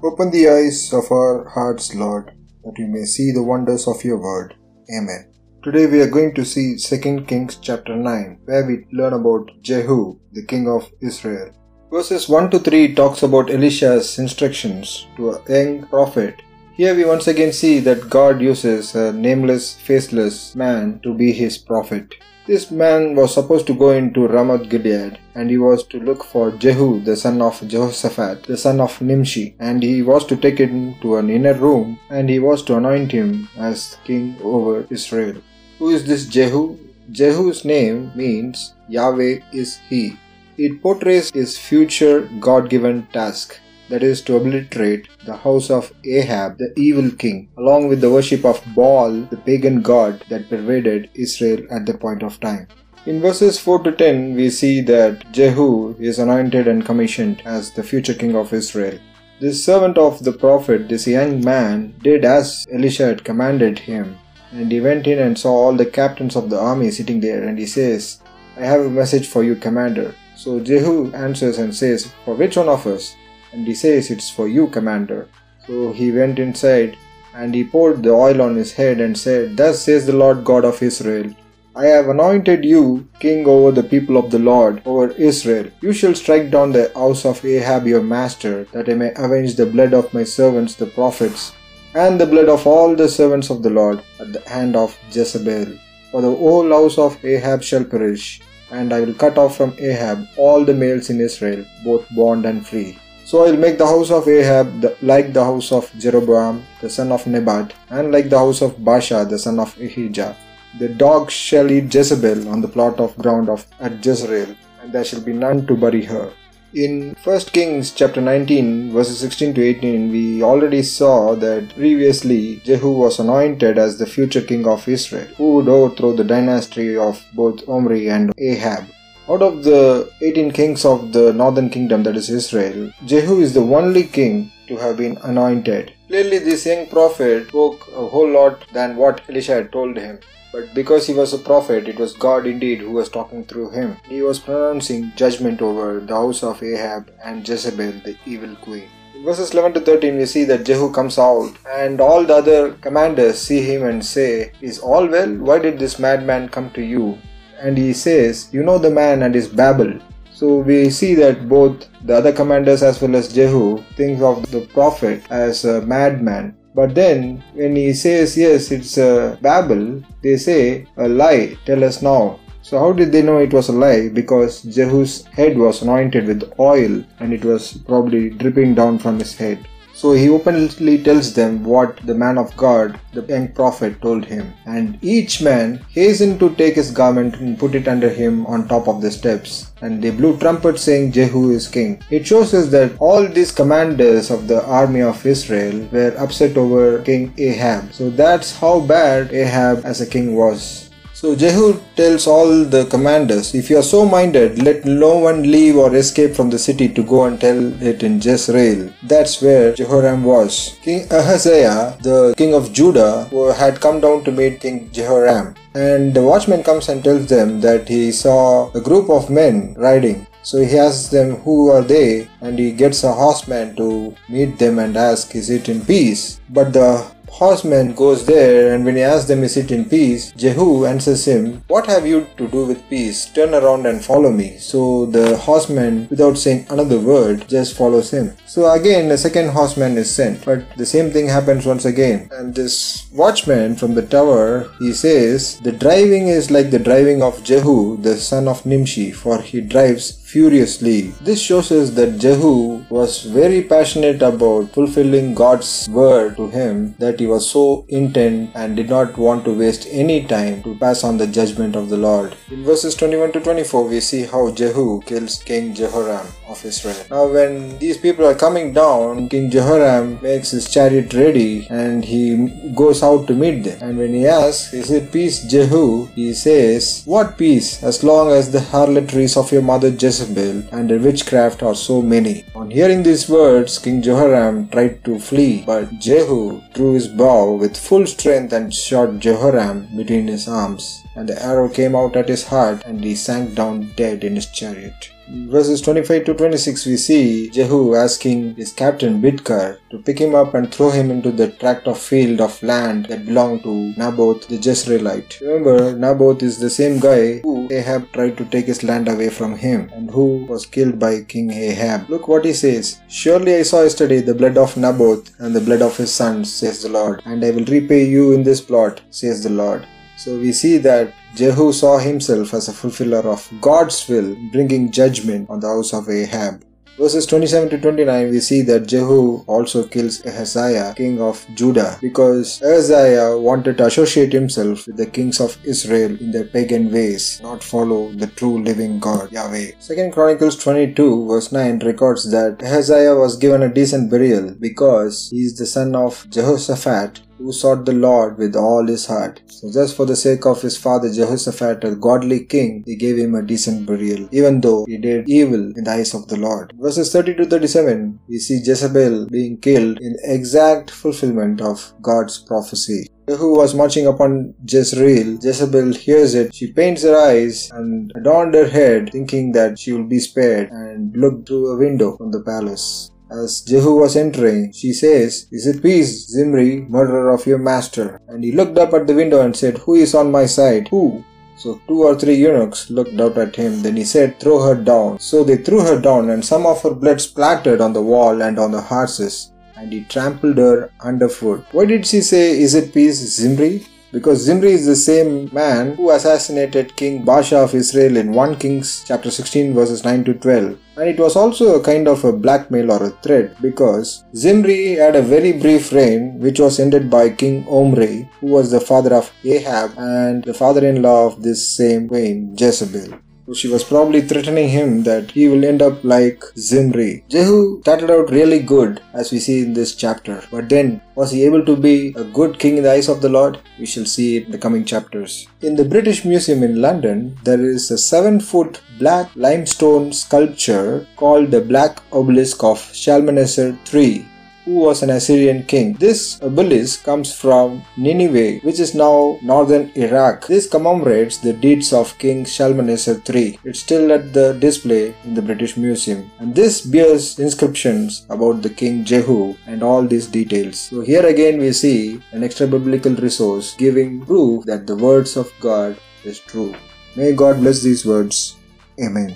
Open the eyes of our hearts, Lord, that we may see the wonders of your word. Amen. Today we are going to see 2 Kings chapter 9, where we learn about Jehu, the king of Israel. Verses 1 to 3 talks about Elisha's instructions to a young prophet. Here we once again see that God uses a nameless, faceless man to be his prophet. This man was supposed to go into Ramoth Gilead, and he was to look for Jehu, the son of Jehoshaphat, the son of Nimshi, and he was to take him to an inner room, and he was to anoint him as king over Israel. Who is this Jehu? Jehu's name means Yahweh is He. It portrays his future God given task that is to obliterate the house of Ahab, the evil king, along with the worship of Baal, the pagan god that pervaded Israel at that point of time. In verses 4 to 10, we see that Jehu is anointed and commissioned as the future king of Israel. This servant of the prophet, this young man, did as Elisha had commanded him, and he went in and saw all the captains of the army sitting there, and he says, I have a message for you, commander. So Jehu answers and says, For which one of us? And he says, It's for you, commander. So he went inside and he poured the oil on his head and said, Thus says the Lord God of Israel. I have anointed you king over the people of the Lord, over Israel. You shall strike down the house of Ahab your master, that I may avenge the blood of my servants the prophets, and the blood of all the servants of the Lord at the hand of Jezebel. For the whole house of Ahab shall perish, and I will cut off from Ahab all the males in Israel, both bond and free. So I will make the house of Ahab like the house of Jeroboam the son of Nebat, and like the house of Baasha the son of Ahijah. The dogs shall eat Jezebel on the plot of ground of at Jezreel, and there shall be none to bury her. In 1 Kings chapter 19 verses 16 to 18 we already saw that previously Jehu was anointed as the future king of Israel who would overthrow the dynasty of both Omri and Ahab. Out of the 18 kings of the northern kingdom, that is Israel, Jehu is the only king to have been anointed. Clearly, this young prophet spoke a whole lot than what Elisha had told him. But because he was a prophet, it was God indeed who was talking through him. He was pronouncing judgment over the house of Ahab and Jezebel, the evil queen. In verses 11 to 13, we see that Jehu comes out, and all the other commanders see him and say, Is all well? Why did this madman come to you? And he says, You know the man and his babble. So we see that both the other commanders as well as Jehu think of the prophet as a madman. But then when he says, Yes, it's a babble, they say, A lie, tell us now. So how did they know it was a lie? Because Jehu's head was anointed with oil and it was probably dripping down from his head. So he openly tells them what the man of God, the young prophet, told him. And each man hastened to take his garment and put it under him on top of the steps. And they blew trumpets saying, Jehu is king. It shows us that all these commanders of the army of Israel were upset over King Ahab. So that's how bad Ahab as a king was. So Jehu tells all the commanders, If you are so minded, let no one leave or escape from the city to go and tell it in Jezreel. That's where Jehoram was. King Ahaziah, the king of Judah, had come down to meet King Jehoram. And the watchman comes and tells them that he saw a group of men riding. So he asks them who are they and he gets a horseman to meet them and ask is it in peace. But the horseman goes there and when he asks them is it in peace, Jehu answers him, What have you to do with peace? Turn around and follow me. So the horseman, without saying another word, just follows him. So again, a second horseman is sent, but the same thing happens once again. And this watchman from the tower, he says, The driving is like the driving of Jehu, the son of Nimshi, for he drives furiously. This shows us that Jehu was very passionate about fulfilling God's word to him that he was so intent and did not want to waste any time to pass on the judgment of the Lord. In verses 21 to 24, we see how Jehu kills King Jehoram of Israel. Now, when these people are coming down, King Jehoram makes his chariot ready and he goes out to meet them. And when he asks, Is it peace, Jehu? He says, What peace? As long as the harlotries of your mother Jezebel and the witchcraft are so many. On hearing these words, King Jehoram tried to flee, but Jehu drew his bow with full strength and shot Jehoram between his arms. And the arrow came out at his heart, and he sank down dead in his chariot. verses 25 to 26, we see Jehu asking his captain Bidkar to pick him up and throw him into the tract of field of land that belonged to Naboth the Jezreelite. Remember, Naboth is the same guy who Ahab tried to take his land away from him and who was killed by King Ahab. Look what he says Surely I saw yesterday the blood of Naboth and the blood of his sons, says the Lord, and I will repay you in this plot, says the Lord. So we see that Jehu saw himself as a fulfiller of God's will, bringing judgment on the house of Ahab. Verses 27 to 29, we see that Jehu also kills Ahaziah, king of Judah, because Ahaziah wanted to associate himself with the kings of Israel in their pagan ways, not follow the true living God, Yahweh. Second Chronicles 22, verse 9 records that Ahaziah was given a decent burial because he is the son of Jehoshaphat, who sought the Lord with all his heart. So just for the sake of his father Jehoshaphat, a godly king, he gave him a decent burial, even though he did evil in the eyes of the Lord. Verses 30 to 37, we see Jezebel being killed in exact fulfillment of God's prophecy. Jehu was marching upon Jezreel. Jezebel hears it. She paints her eyes and adorned her head, thinking that she will be spared, and looked through a window from the palace. As Jehu was entering, she says, Is it peace, Zimri, murderer of your master? And he looked up at the window and said, Who is on my side? Who? So two or three eunuchs looked out at him. Then he said, Throw her down. So they threw her down, and some of her blood splattered on the wall and on the horses, and he trampled her underfoot. Why did she say, Is it peace, Zimri? Because Zimri is the same man who assassinated King Baasha of Israel in 1 Kings chapter 16 verses 9 to 12. And it was also a kind of a blackmail or a threat because Zimri had a very brief reign which was ended by King Omri who was the father of Ahab and the father-in-law of this same queen Jezebel. So she was probably threatening him that he will end up like Zimri. Jehu started out really good as we see in this chapter. But then, was he able to be a good king in the eyes of the Lord? We shall see it in the coming chapters. In the British Museum in London, there is a 7 foot black limestone sculpture called the Black Obelisk of Shalmaneser III who was an Assyrian king. This obelisk comes from Nineveh, which is now northern Iraq. This commemorates the deeds of King Shalmaneser III. It's still at the display in the British Museum. And this bears inscriptions about the King Jehu and all these details. So here again we see an extra biblical resource giving proof that the words of God is true. May God bless these words. Amen.